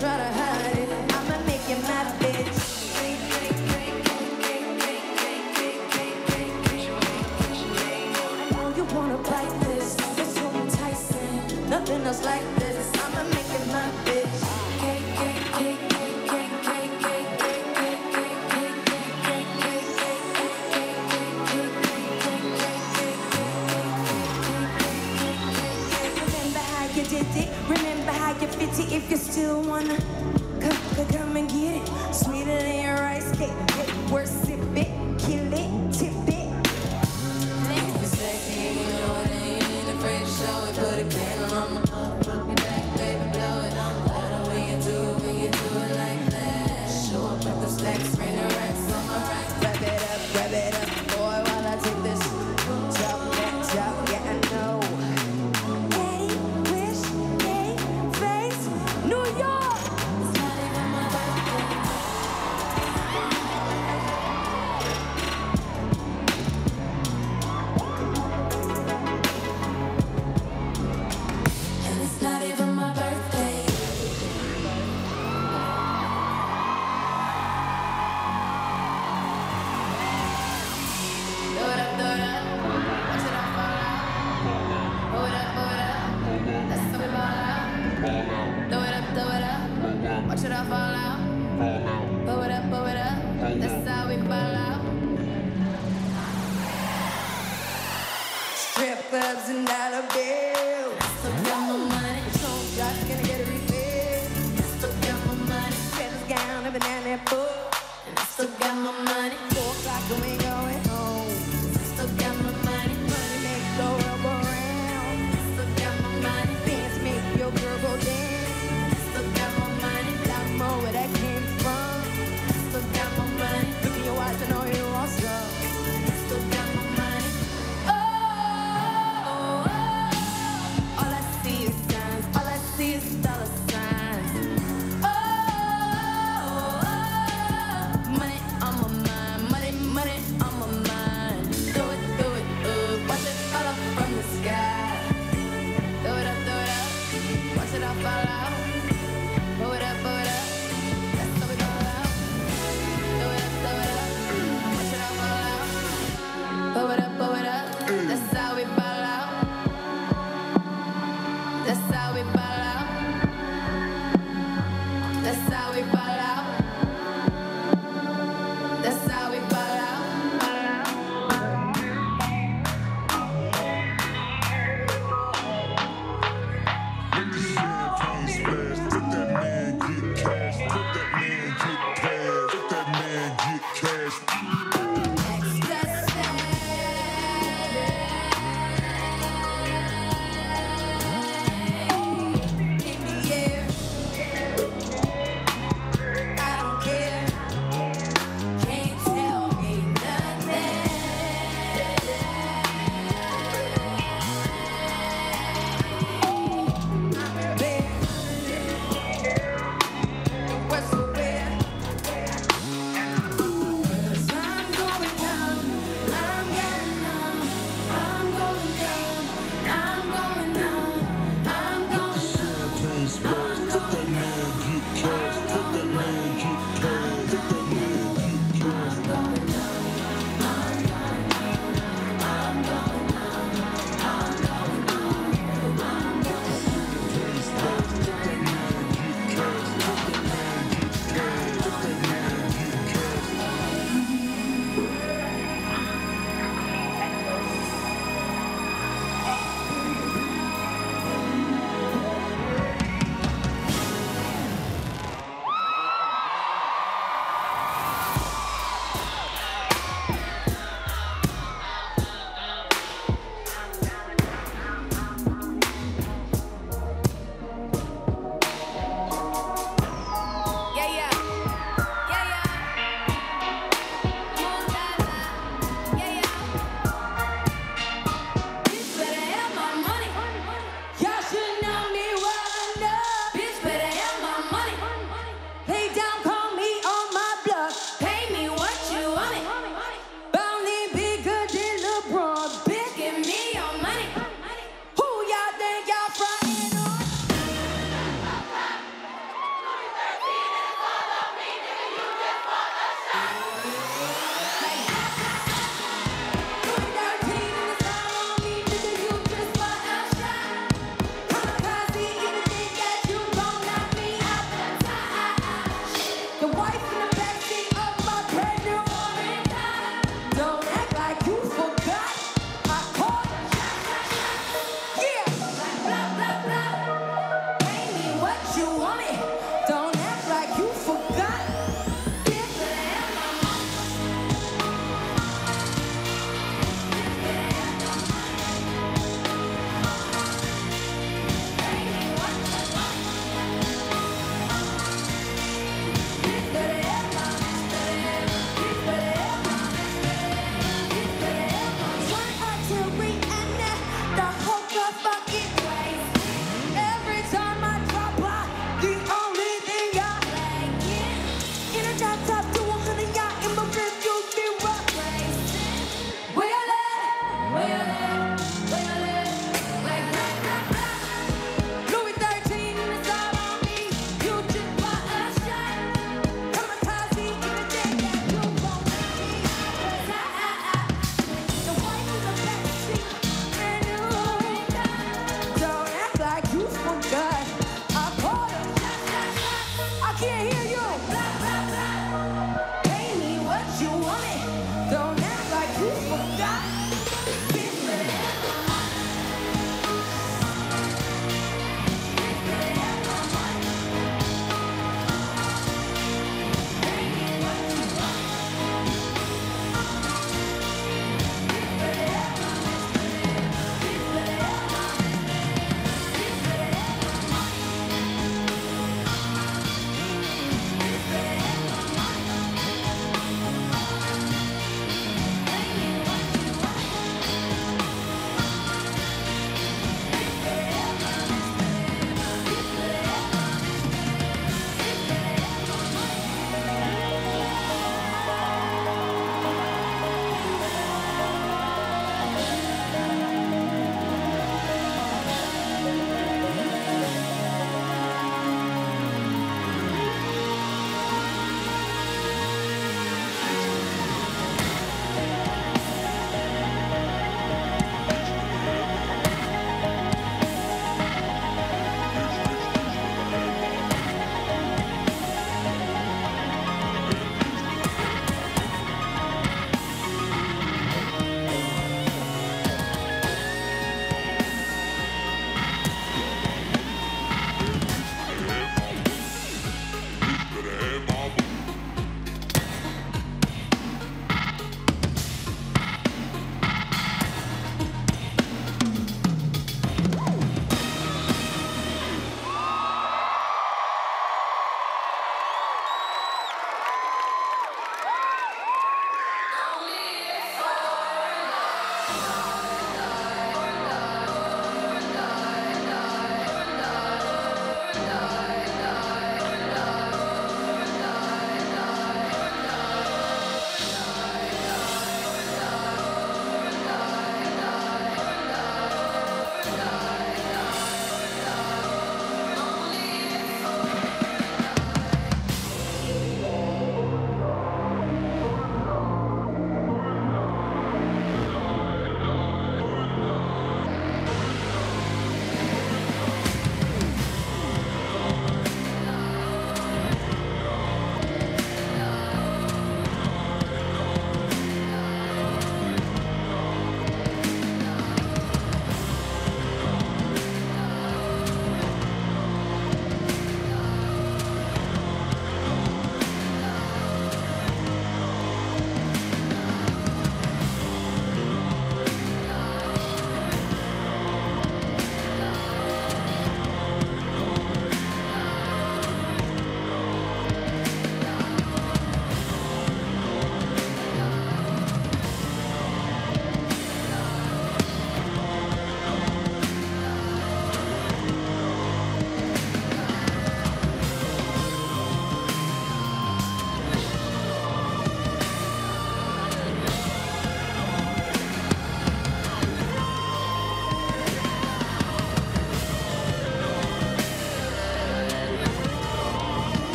try to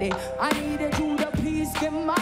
lately. I needed you to please get my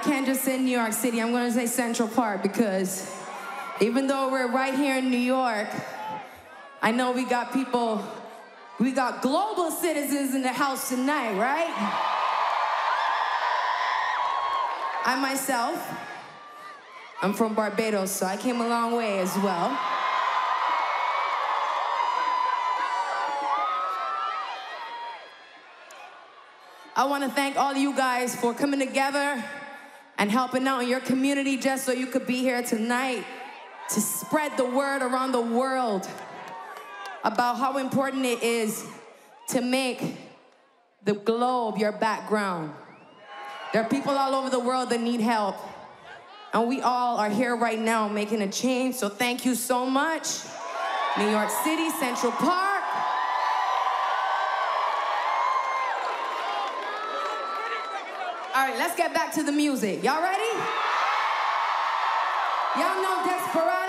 can't just say New York City, I'm gonna say Central Park because even though we're right here in New York, I know we got people, we got global citizens in the house tonight, right? I myself, I'm from Barbados, so I came a long way as well. I want to thank all you guys for coming together and helping out in your community just so you could be here tonight to spread the word around the world about how important it is to make the globe your background. There are people all over the world that need help. And we all are here right now making a change. So thank you so much. New York City, Central Park. All right, let's get back to the music. Y'all ready? Y'all know Desperado?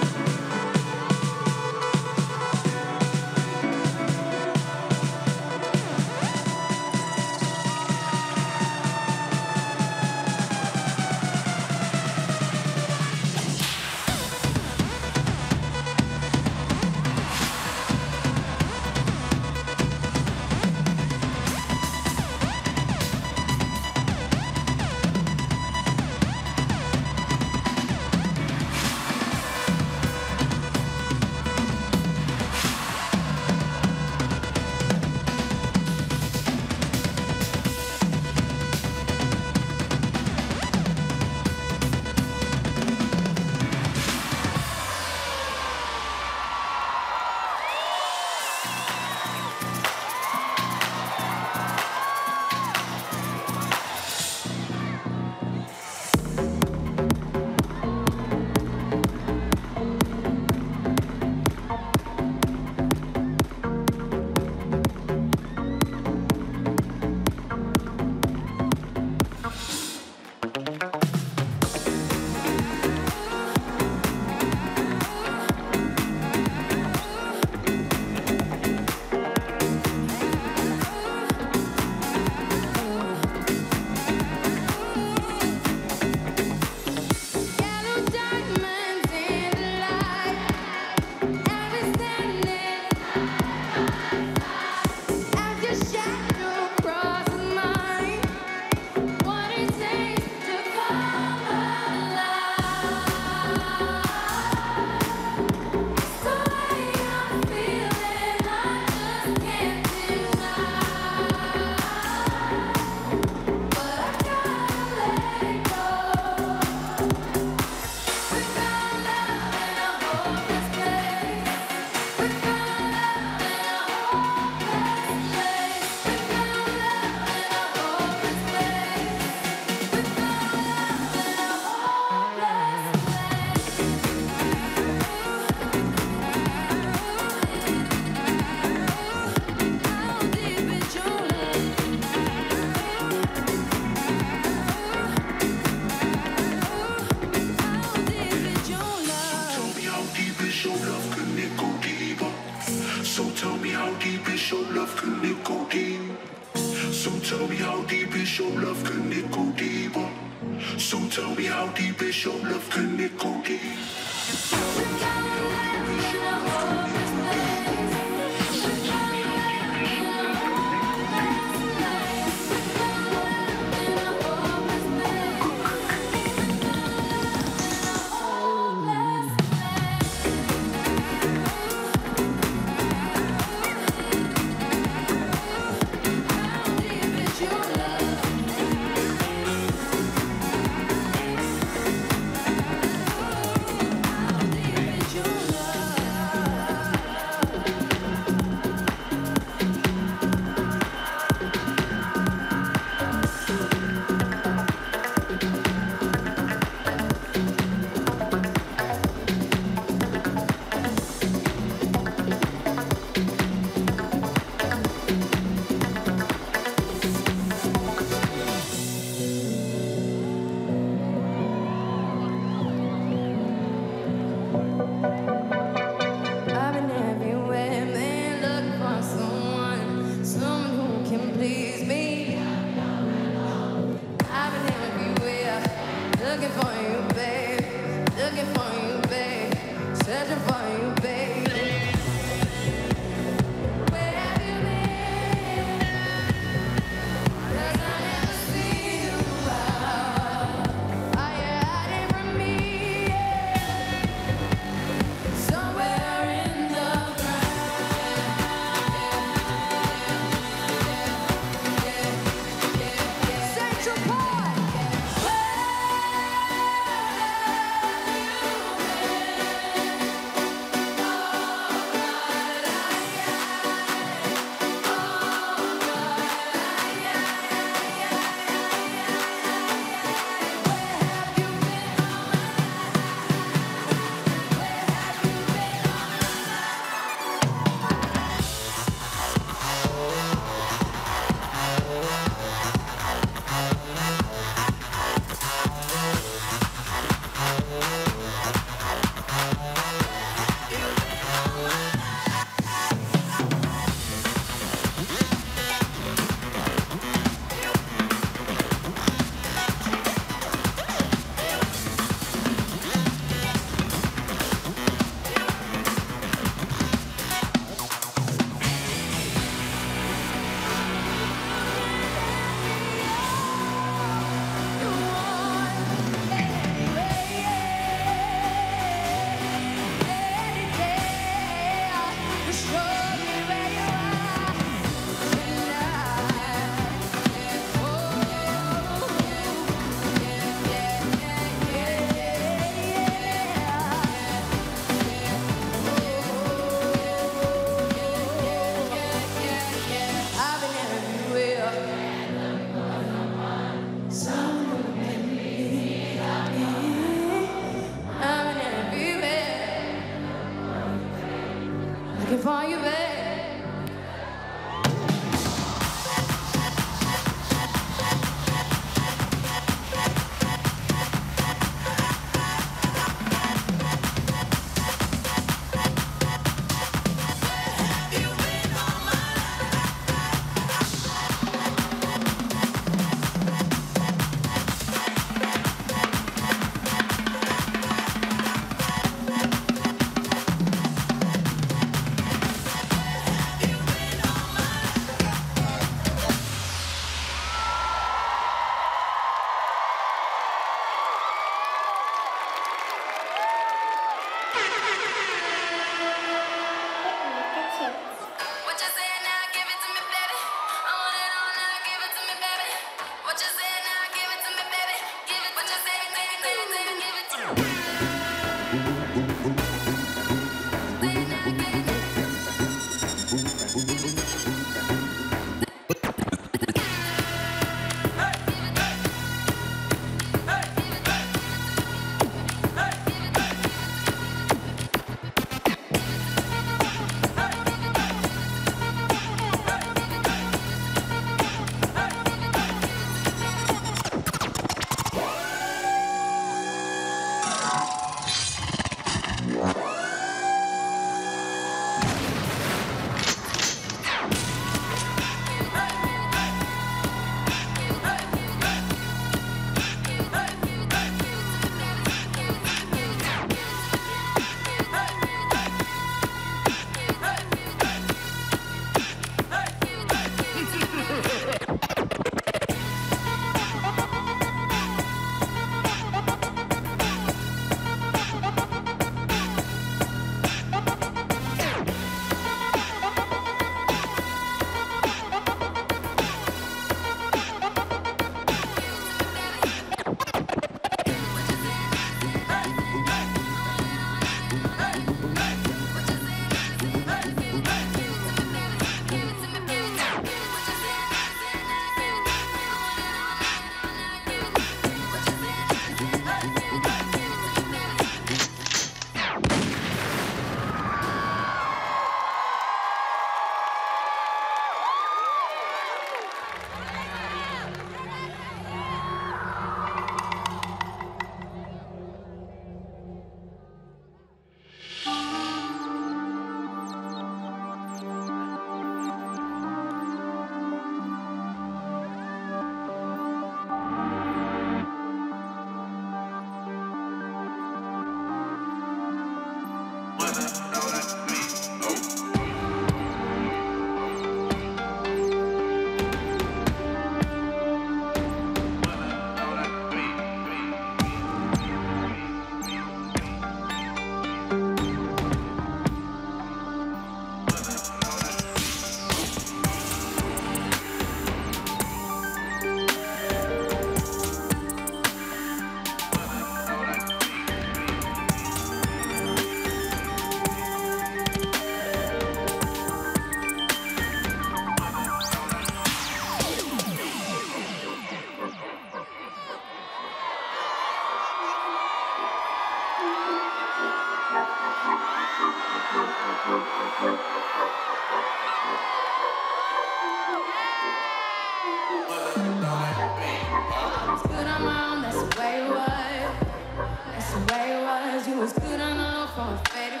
For a faded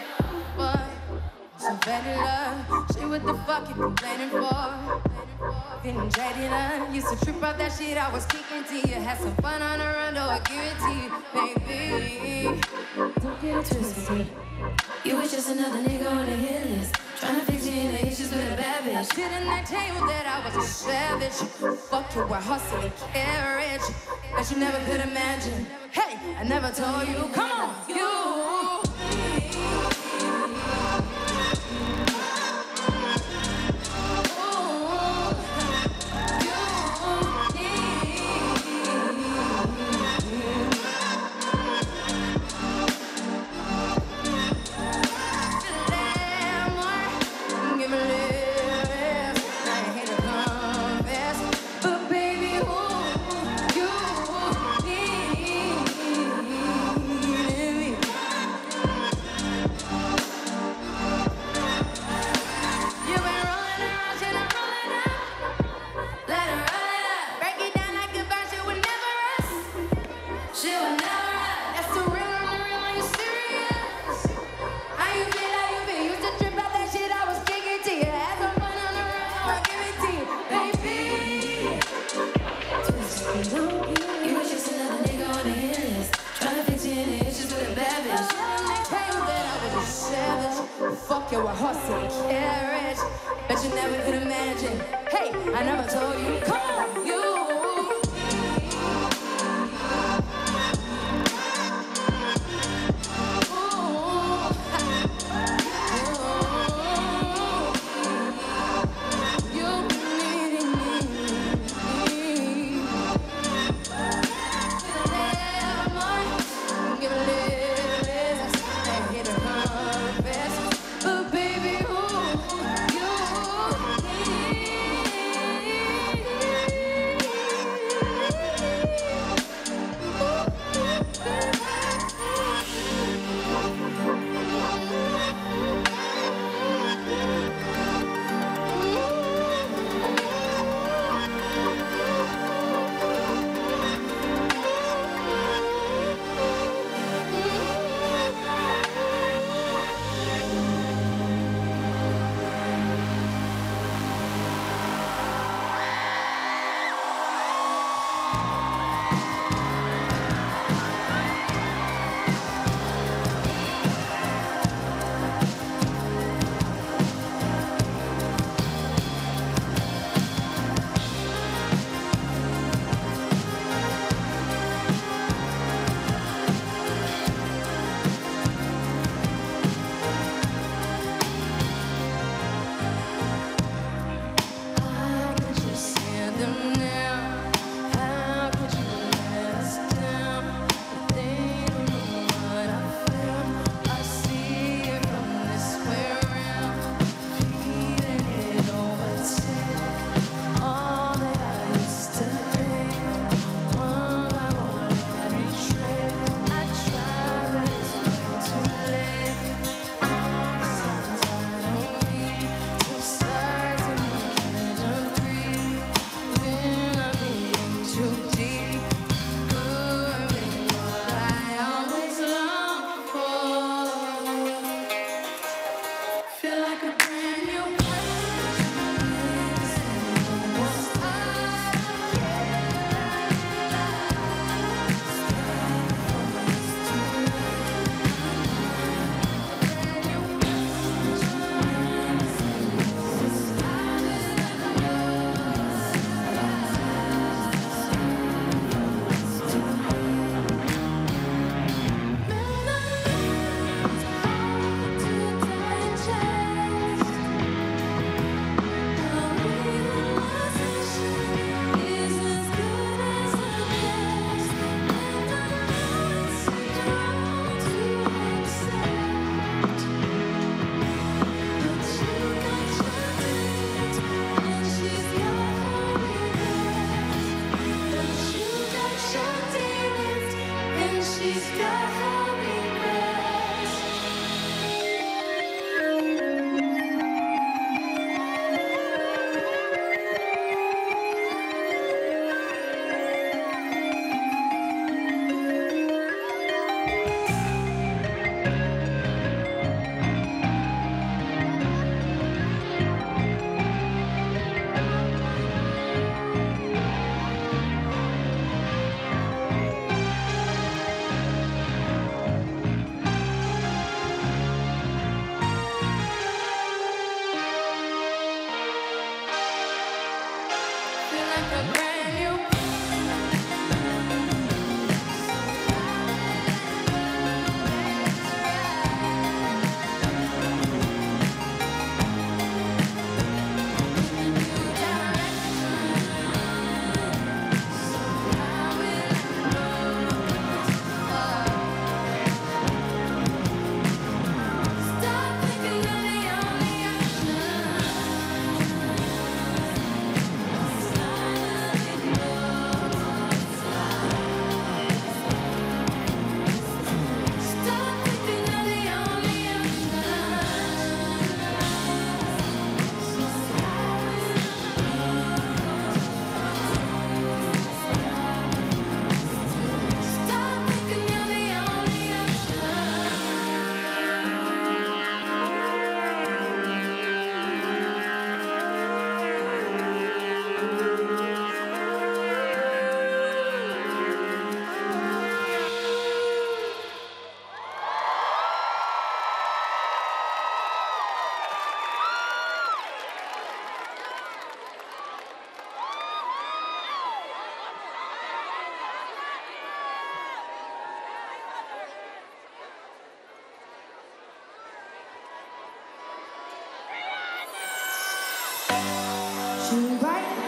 boy. Some faded love. Shit, what the fuck you complaining for? Feeling jaded, uh. Used to trip out that shit I was kicking to you. Had some fun on the run, though I give it to you, baby. Don't get it twisted. You was just another nigga on the hit list. Tryna fix your inner issues with a bad bitch. I tell you that I was a savage? Fuck you, I hustle and carriage. But you never could imagine. Hey, I never told you. Come on, you.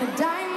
the diamond.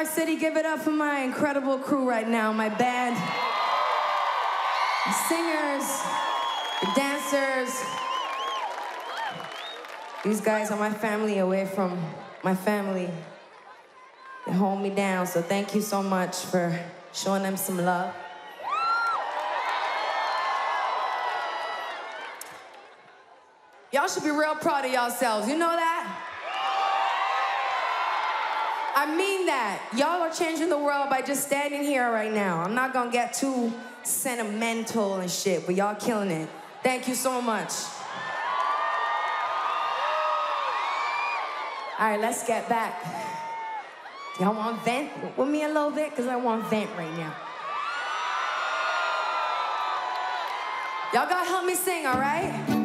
Star City, give it up for my incredible crew right now, my band, the singers, the dancers. These guys are my family away from my family. They hold me down, so thank you so much for showing them some love. Y'all should be real proud of yourselves, you know that? I mean that. Y'all are changing the world by just standing here right now. I'm not gonna get too sentimental and shit, but y'all killing it. Thank you so much. All right, let's get back. Y'all want vent with me a little bit? Because I want vent right now. Y'all gotta help me sing, all right?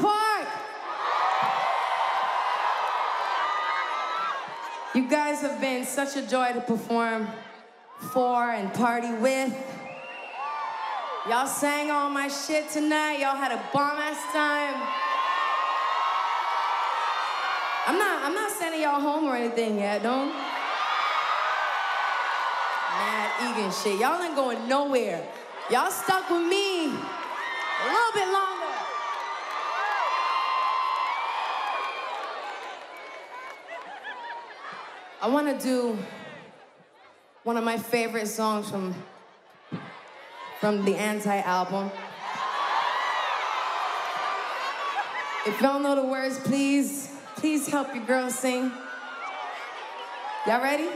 Park. You guys have been such a joy to perform for and party with. Y'all sang all my shit tonight. Y'all had a bomb ass time. I'm not I'm not sending y'all home or anything yet, don't. Mad Egan shit. Y'all ain't going nowhere. Y'all stuck with me a little bit longer. I want to do one of my favorite songs from from the Anti album. If y'all know the words, please, please help your girl sing. Y'all ready?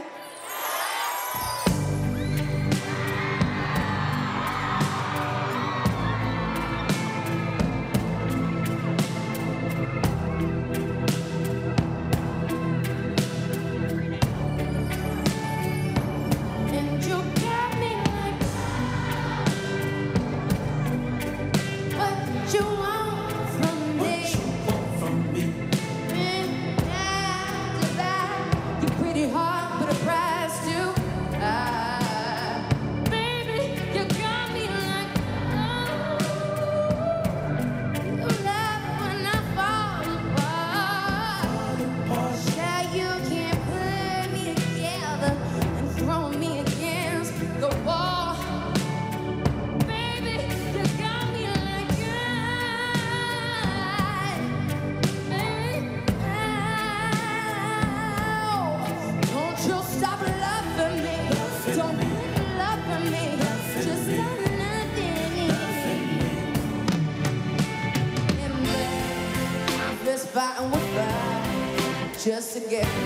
To get